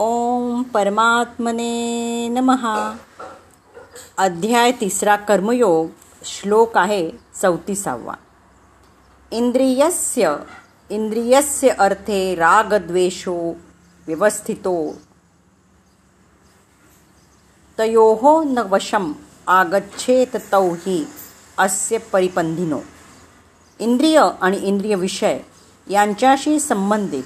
ओम परमात्मने नमहा अध्याय तिसरा कर्मयोग श्लोक आहे चौतीसावा. इंद्रियस्य इंद्रियस्य अर्थे रागद्वेषो व्यवस्थितो. तयोः न वशम आगच्छेत तौ ही अस्य परिपंधिनो इंद्रिय आणि इंद्रिय विषय यांच्याशी संबंधित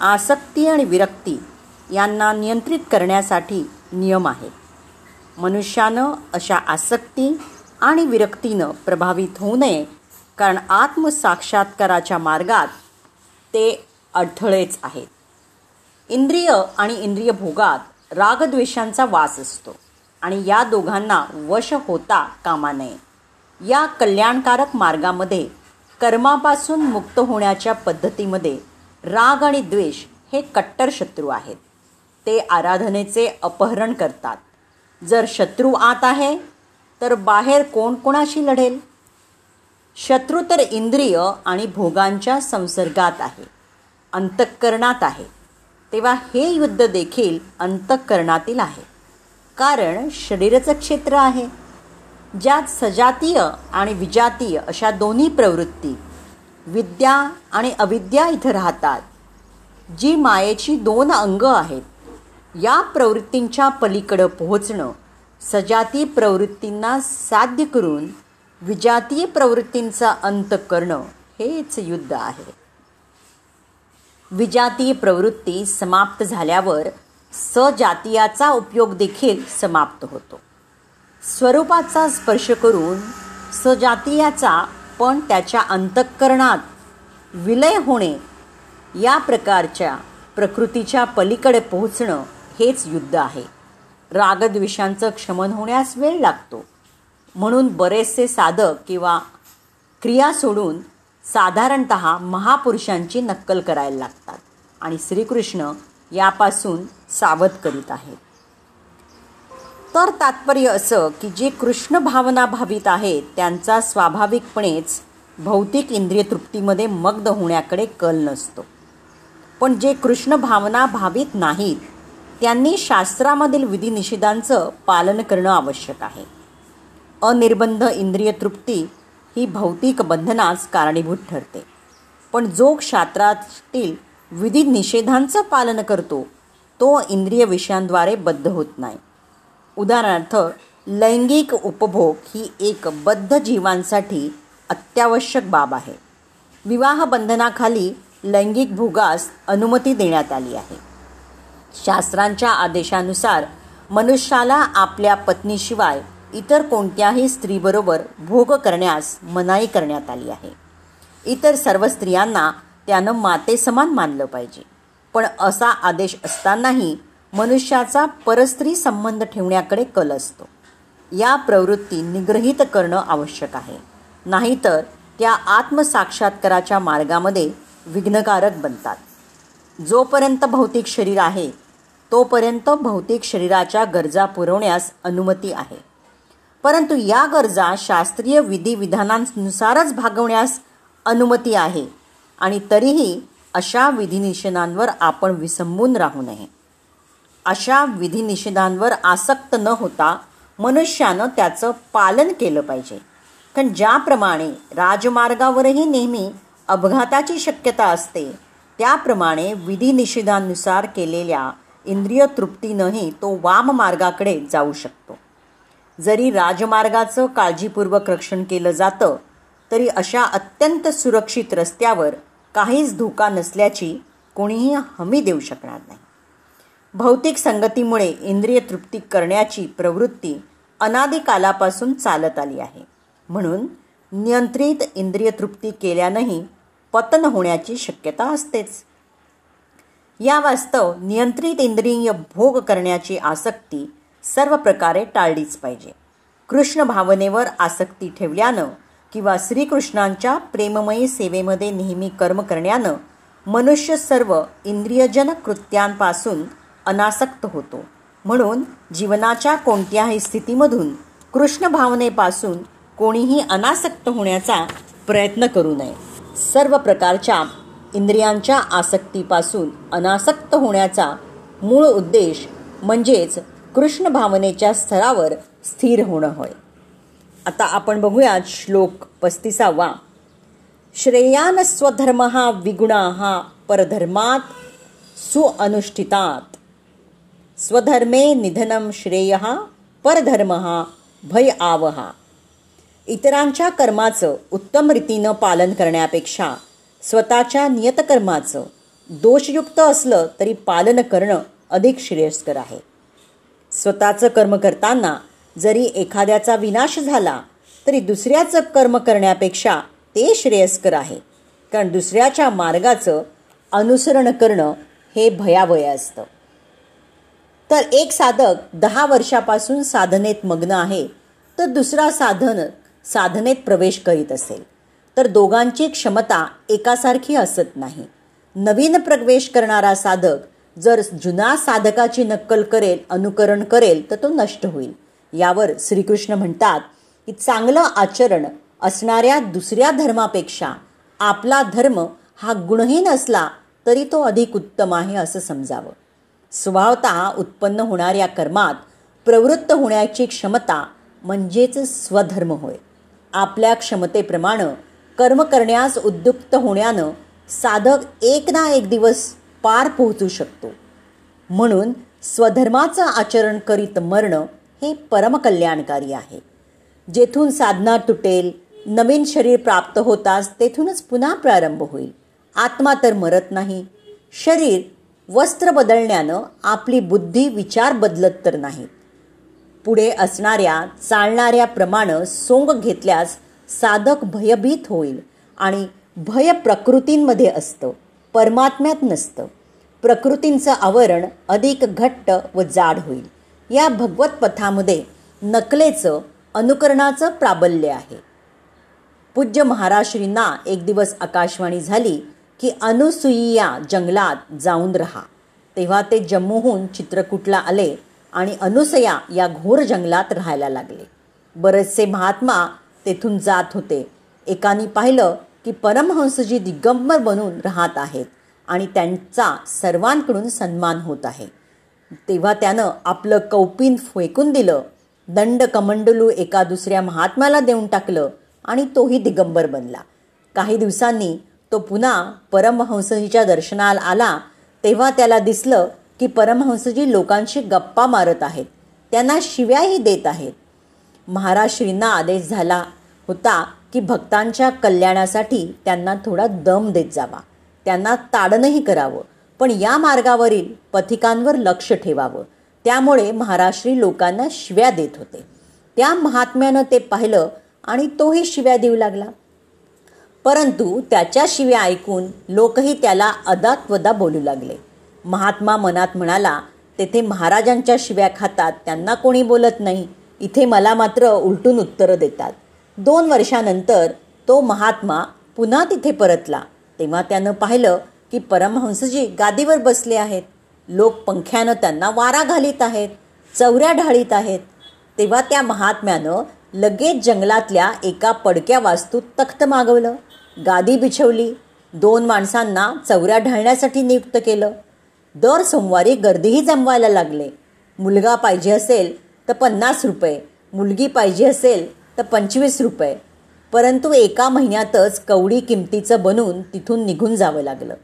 आसक्ती आणि विरक्ती यांना नियंत्रित करण्यासाठी नियम आहेत. मनुष्यानं अशा आसक्ती आणि विरक्तीनं प्रभावित होऊ नये कारण आत्मसाक्षात्काराच्या मार्गात ते अडथळेच आहेत. इंद्रिय आणि इंद्रिय भोगात रागद्वेषांचा वास असतो आणि या दोघांना वश होता कामा नये. या कल्याणकारक मार्गामध्ये कर्मापासून मुक्त होण्याच्या पद्धतीमध्ये राग आणि द्वेष हे कट्टर शत्रू आहेत. ते आराधनेचे अपहरण करतात. जर शत्रू आत आहे तर बाहेर कोण कोणाशी लढेल? शत्रू तर इंद्रिय आणि भोगांच्या संसर्गात आहे अंतःकरणात आहे. तेव्हा हे युद्ध देखील अंतःकरणातील आहे. कारण शरीराचं क्षेत्र आहे. ज्यात सजातीय आणि विजातीय अशा दोन्ही प्रवृत्ती विद्या आणि अविद्या इथं राहतात जी मायेची दोन अंग आहेत. या प्रवृत्तींच्या पलीकडं पोहोचणं सजाती प्रवृत्तींना साध्य करून विजातीय प्रवृत्तींचा अंत करणं हेच युद्ध आहे. विजातीय प्रवृत्ती समाप्त झाल्यावर सजातीयाचा उपयोग देखील समाप्त होतो. स्वरूपाचा स्पर्श करून सजातीयाचा पण त्याच्या अंतःकरणात विलय होणे या प्रकारच्या प्रकृतीच्या पलीकडे पोहोचणं हेच युद्ध आहे. रागद्वेषांचं क्षमन होण्यास वेळ लागतो. म्हणून बरेचसे साधक किंवा क्रिया सोडून साधारणत महापुरुषांची नक्कल करायला लागतात आणि श्रीकृष्ण यापासून सावध करीत आहेत. तर तात्पर्य असं की जे कृष्ण भावना भावित आहेत त्यांचा स्वाभाविकपणेच भौतिक इंद्रिय तृप्तीमध्ये मग्न होण्याकडे कल नसतो. पण जे कृष्ण भावना भावित नाहीत त्यांनी शास्त्रामधील विधिनिषेधांचं पालन करणं आवश्यक आहे. अनिर्बंध इंद्रिय तृप्ती ही भौतिक बंधनास कारणीभूत ठरते. पण जो क्षात्रातील विधी निषेधांचं पालन करतो तो इंद्रिय विषयांद्वारे बद्ध होत नाही. उदाहरणार्थ लैंगिक उपभोग ही एक बद्ध जीवांसाठी अत्यावश्यक बाब आहे. विवाह बंधनाखाली लैंगिक भोगास अनुमती देण्यात आली आहे. शास्त्रांच्या आदेशानुसार मनुष्याला आपल्या पत्नीशिवाय इतर कोणत्याही स्त्रीबरोबर भोग करण्यास मनाई करण्यात आली आहे. इतर सर्व स्त्रियांना त्यानं मातेसमान मानलं पाहिजे. पण असा आदेश असतानाही मनुष्याचा परस्त्री संबंध ठेवण्याकडे कल असतो. या प्रवृत्ती निग्रहित करणं आवश्यक आहे. नाहीतर त्या आत्मसाक्षात्काराच्या मार्गामध्ये विघ्नकारक बनतात. जोपर्यंत भौतिक शरीर आहे तोपर्यंत भौतिक शरीराच्या गरजा पुरवण्यास अनुमती आहे. परंतु या गरजा शास्त्रीय विधिविधानांनुसारच भागवण्यास अनुमती आहे आणि तरीही अशा विधिनिषेधांवर आपण विसंबून राहू नये. अशा विधिनिषेधांवर आसक्त न होता मनुष्यानं त्याचं पालन केलं पाहिजे. कारण ज्याप्रमाणे राजमार्गावरही नेहमी अपघाताची शक्यता असते त्याप्रमाणे विधिनिषेधांनुसार केलेल्या इंद्रिय तृप्तीनंही तो वाम मार्गाकडे जाऊ शकतो. जरी राजमार्गाचं काळजीपूर्वक रक्षण केलं जातं तरी अशा अत्यंत सुरक्षित रस्त्यावर काहीच धोका नसल्याची कोणीही हमी देऊ शकणार नाही. भौतिक संगतीमुळे इंद्रिय तृप्ती करण्याची प्रवृत्ती अनादिकालापासून चालत आली आहे. म्हणून नियंत्रित इंद्रिय तृप्ती केल्यानंही पतन होण्याची शक्यता असतेच. या वास्तव नियंत्रित इंद्रिय भोग करण्याची आसक्ती सर्व प्रकारे टाळलीच पाहिजे. कृष्ण भावनेवर आसक्ती ठेवल्यानं किंवा श्रीकृष्णांच्या प्रेममयी सेवेमध्ये नेहमी कर्म करण्यानं मनुष्य सर्व इंद्रियजन कृत्यांपासून अनासक्त होतो. म्हणून जीवनाच्या कोणत्याही स्थितीमधून कृष्ण भावनेपासून कोणीही अनासक्त होण्याचा प्रयत्न करू नये. सर्व प्रकारच्या इंद्रियांच्या आसक्तीपासून अनासक्त होण्याचा मूळ उद्देश म्हणजेच कृष्ण भावनेच्या स्तरावर स्थिर होणं होय. आता आपण बघूयात श्लोक पस्तीसावा. श्रेयान स्वधर्म हा विगुणा हा परधर्मात सुअनुष्ठितात. स्वधर्मे निधनम श्रेय परधर्म भय आवहा. इतरांच्या कर्माचं उत्तम रीतीनं पालन करण्यापेक्षा स्वतःच्या नियतकर्माचं. दोषयुक्त असलं तरी पालन करणं अधिक श्रेयस्कर आहे. स्वतःचं कर्म करताना जरी एखाद्याचा विनाश झाला तरी दुसऱ्याचं कर्म करण्यापेक्षा ते श्रेयस्कर आहे. कारण दुसऱ्याच्या मार्गाचं अनुसरण करणं हे भयावय असतं. तर एक साधक दहा वर्षापासून साधनेत मग्न आहे तर दुसरा साधन साधनेत प्रवेश करीत असेल. तर दोघांची क्षमता एकासारखी असत नाही. नवीन प्रवेश करणारा साधक जर जुना साधकाची नक्कल करेल अनुकरण करेल तर तो नष्ट होईल. यावर श्रीकृष्ण म्हणतात की चांगलं आचरण असणाऱ्या दुसऱ्या धर्मापेक्षा आपला धर्म हा गुणहीन असला तरी तो अधिक उत्तम आहे असं समजावं. स्वभावतः उत्पन्न होणाऱ्या कर्मात प्रवृत्त होण्याची क्षमता म्हणजेच स्वधर्म होय. आपल्या क्षमतेप्रमाणे कर्म करण्यास उद्युक्त होण्यानं साधक एक ना एक दिवस पार पोहोचू शकतो. म्हणून स्वधर्माचं आचरण करीत मरणं हे परमकल्याणकारी आहे. जेथून साधना तुटेल नवीन शरीर प्राप्त होताच तेथूनच पुन्हा प्रारंभ होईल. आत्मा तर मरत नाही. शरीर वस्त्र बदलण्यानं आपली बुद्धी विचार बदलत तर नाहीत पुढे असणाऱ्या चालणाऱ्या प्रमाणं सोंग घेतल्यास साधक भयभीत होईल आणि भय प्रकृतींमध्ये असतं परमात्म्यात नसतं. प्रकृतींचं आवरण अधिक घट्ट व जाड होईल. या भगवत पथामध्ये नकलेचं अनुकरणाचं प्राबल्य आहे. पूज्य महाराष्ट्रींना एक दिवस आकाशवाणी झाली की अनुसुईया जंगलात जाऊन राहा. तेव्हा ते जम्मूहून चित्रकूटला आले आणि अनुसया या घोर जंगलात राहायला लागले. बरेचसे महात्मा तेथून जात होते. एकानी पाहिलं की परमहंसजी दिगंबर बनून राहत आहेत आणि त्यांचा सर्वांकडून सन्मान होत आहे. तेव्हा त्यानं आपलं कौपिन फेकून दिलं दंड कमंडलू एका दुसऱ्या महात्म्याला देऊन टाकलं आणि तोही दिगंबर बनला. काही दिवसांनी तो पुन्हा परमहंसजीच्या दर्शनाला आला तेव्हा त्याला दिसलं की परमहंसजी लोकांशी गप्पा मारत आहेत. त्यांना शिव्याही देत आहेत. महाराश्रींना आदेश झाला होता की भक्तांच्या कल्याणासाठी त्यांना थोडा दम देत जावा. त्यांना ताडणही करावं. पण या मार्गावरील पथिकांवर लक्ष ठेवावं. त्यामुळे महाराष्ट्री लोकांना शिव्या देत होते. त्या महात्म्यानं ते पाहिलं आणि तोही शिव्या देऊ लागला. परंतु त्याच्या शिव्या ऐकून लोकही त्याला अदातवदा बोलू लागले. महात्मा मनात म्हणाला तेथे महाराजांच्या शिव्या खातात त्यांना कोणी बोलत नाही. इथे मला मात्र उलटून उत्तरं देतात. दोन वर्षानंतर तो महात्मा पुन्हा तिथे परतला. तेव्हा त्यानं पाहिलं की परमहंसजी गादीवर बसले आहेत. लोक पंख्यानं त्यांना वारा घालीत आहेत चौऱ्या ढाळीत आहेत. तेव्हा त्या महात्म्यानं लगेच जंगलातल्या एका पडक्या वास्तूत तख्त मागवलं गादी बिछवली दोन माणसांना चौऱ्या ढाळण्यासाठी नियुक्त केलं. दर सोमवारी गर्दीही जमवायला लागले. मुलगा पाहिजे असेल तर पन्नास रुपये. मुलगी पाहिजे असेल तर पंचवीस रुपये. परंतु एका महिन्यातच कवडी किमतीचं बनून तिथून निघून जावं लागलं.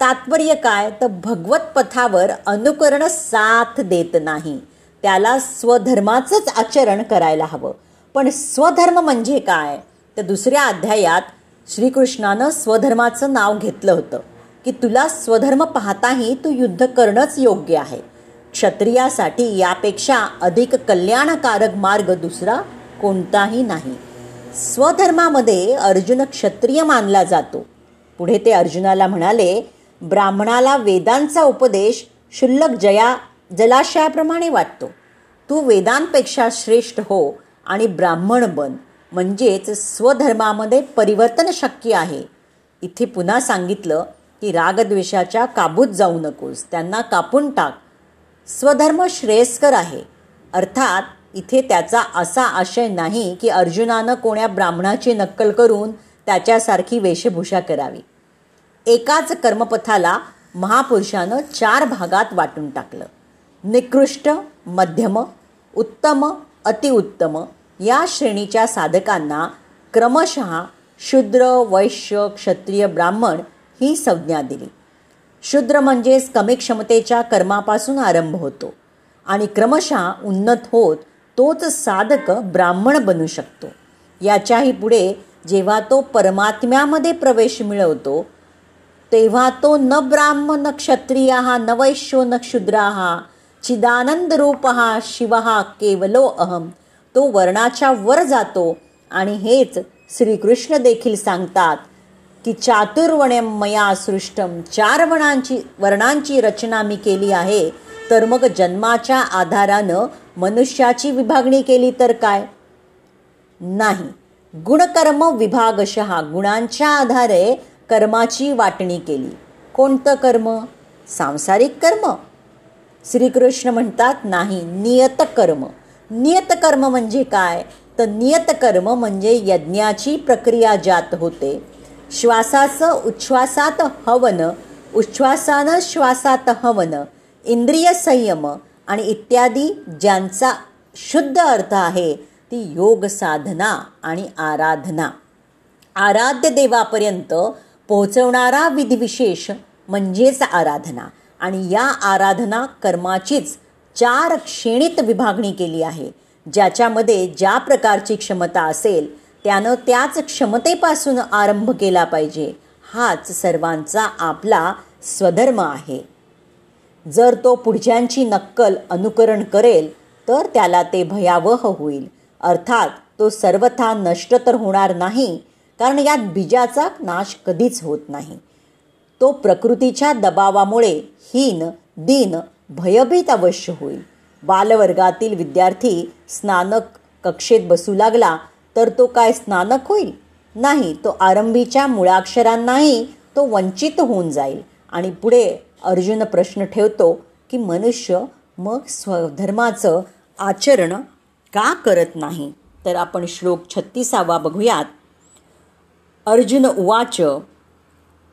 तात्पर्य काय? तर भगवत पथावर अनुकरण साथ देत नाही. त्याला स्वधर्माचंच आचरण करायला हवं. पण स्वधर्म म्हणजे काय? तर दुसऱ्या अध्यायात श्रीकृष्णानं स्वधर्माचं नाव घेतलं होतं की तुला स्वधर्म पाहताही तू युद्ध करणंच योग्य आहे. क्षत्रियासाठी यापेक्षा अधिक कल्याणकारक मार्ग दुसरा कोणताही नाही. स्वधर्मामध्ये अर्जुन क्षत्रिय मानला जातो. पुढे ते अर्जुनाला म्हणाले ब्राह्मणाला वेदांचा उपदेश शुल्लक जया जलाशयाप्रमाणे वाटतो. तू वेदांपेक्षा श्रेष्ठ हो आणि ब्राह्मण बन. म्हणजेच स्वधर्मामध्ये परिवर्तन शक्य आहे. इथे पुन्हा सांगितलं की रागद्वेषाच्या काबूत जाऊ नकोस. त्यांना कापून टाक. स्वधर्म श्रेयस्कर आहे. अर्थात इथे त्याचा असा आशय नाही की अर्जुनानं कोण्या ब्राह्मणाची नक्कल करून त्याच्यासारखी वेशभूषा करावी. एकाच कर्मपथाला महापुरुषानं चार भागात वाटून टाकलं. निकृष्ट मध्यम उत्तम अतिउत्तम या श्रेणीच्या साधकांना क्रमशः शूद्र वैश्य क्षत्रिय ब्राह्मण ही संज्ञा दिली. शूद्र म्हणजेच कमी क्षमतेच्या कर्मापासून आरंभ होतो. आणि क्रमशः उन्नत होत तोच साधक ब्राह्मण बनू शकतो. याच्याही पुढे जेव्हा तो परमात्म्यामध्ये प्रवेश मिळवतो तेव्हा तो न ब्राह्म न क्षत्रिय हा न वैश्यो न क्षुद्रा हा चिदानंद रूप हा शिव हा केवलो अहम तो वर्णाच्या वर जातो आणि हेच श्रीकृष्ण देखील सांगतात की चातुर्वण्यम मया सृष्टम चार वणांची वर्णांची रचना मी केली आहे तर मग जन्माच्या आधारानं मनुष्याची विभागणी केली तर काय? नाही. गुणकर्म विभागशः गुणांच्या आधारे कर्माची वाटणी केली. कोणतं कर्म? सांसारिक कर्म. श्रीकृष्ण म्हणतात नाही नियत कर्म. नियत कर्म म्हणजे काय? तर नियत कर्म म्हणजे यज्ञाची प्रक्रिया ज्यात होते. श्वासाचं उच्छ्वासात हवन उच्छ्वासानं श्वासात हवन इंद्रिय संयम आणि इत्यादी ज्यांचा शुद्ध अर्थ आहे ती योग साधना आणि आराधना. आराध्य देवापर्यंत पोहोचवणारा विधिविशेष म्हणजेच आराधना. आणि या आराधना कर्माचीच चार श्रेणीत विभागणी केली आहे ज्याच्यामध्ये ज्या प्रकारची क्षमता असेल त्यानं त्याच क्षमतेपासून आरंभ केला पाहिजे. हाच सर्वांचा आपला स्वधर्म आहे. जर तो पुढच्यांची नक्कल अनुकरण करेल तर त्याला ते भयावह होईल. अर्थात तो सर्वथा नष्ट तर होणार नाही कारण यात बीजाचा नाश कधीच होत नाही. तो प्रकृतीच्या दबावामुळे हीन दिन भयभीत अवश्य होईल. बालवर्गातील विद्यार्थी स्नानक कक्षेत बसू लागला तर तो काय स्नानक होईल? नाही तो आरंभीच्या मुळाक्षरांनाही तो वंचित होऊन जाईल. आणि पुढे अर्जुन प्रश्न ठेवतो की मनुष्य मग स्वधर्माचं आचरण का करत नाही? तर आपण श्लोक छत्तीसावा बघूयात. अर्जुन उवाच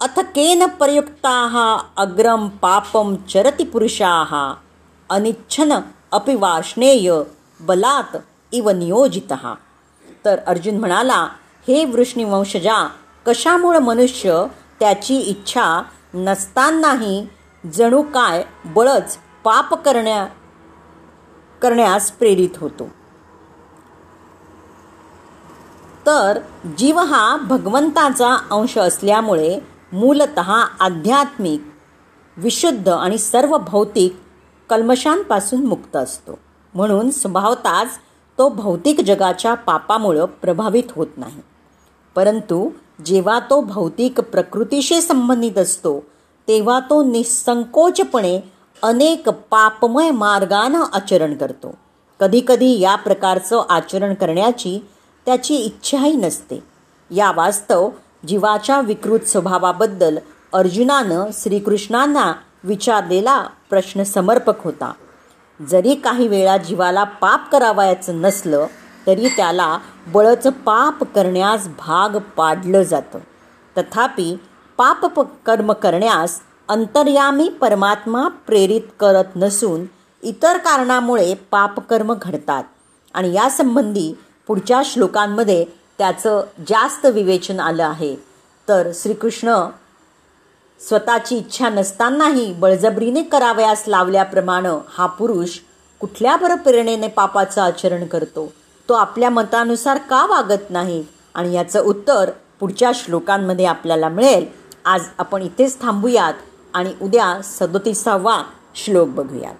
अथ केन प्रयुक्ताः अग्रम पापम चरति पुरुषा? अनिच्छन अपि वार्ष्णेय बलात इव नियोजित। तर अर्जुन म्हणाला हे वृष्णिवंशजा कशामुळं मनुष्य त्याची इच्छा नसतानाही जणू काय बळच पाप करण्या करण्यास प्रेरित होतो. तर जीव हा भगवंताचा अंश असल्यामुळे मूलत आध्यात्मिक विशुद्ध आणि सर्व भौतिक कल्मशांपासून मुक्त असतो. म्हणून स्वभावताच तो भौतिक जगाच्या पापामुळं प्रभावित होत नाही. परंतु जेव्हा तो भौतिक प्रकृतीशी संबंधित असतो तेव्हा तो निसंकोचपणे अनेक पापमय मार्गानं आचरण करतो. कधीकधी या प्रकारचं आचरण करण्याची त्याची इच्छाही नसते. या वास्तव जीवाच्या विकृत स्वभावाबद्दल अर्जुनानं श्रीकृष्णांना विचारलेला प्रश्न समर्पक होता. जरी काही वेळा जीवाला पाप करावायचं नसलं तरी त्याला बळच पाप करण्यास भाग पाडलं जातं. तथापि पाप कर्म करण्यास अंतर्यामी परमात्मा प्रेरित करत नसून इतर कारणामुळे पापकर्म घडतात. आणि यासंबंधी पुढच्या श्लोकांमध्ये त्याचं जास्त विवेचन आलं आहे. तर श्रीकृष्ण स्वतःची इच्छा नसतानाही बळजबरीने करावयास लावल्याप्रमाणे हा पुरुष कुठल्या बरं प्रेरणेने पापाचं आचरण करतो? तो आपल्या मतानुसार का वागत नाही? आणि याचं उत्तर पुढच्या श्लोकांमध्ये आपल्याला मिळेल. आज आपण इथेच थांबूयात आणि उद्या सदोतीसावा श्लोक बघूयात.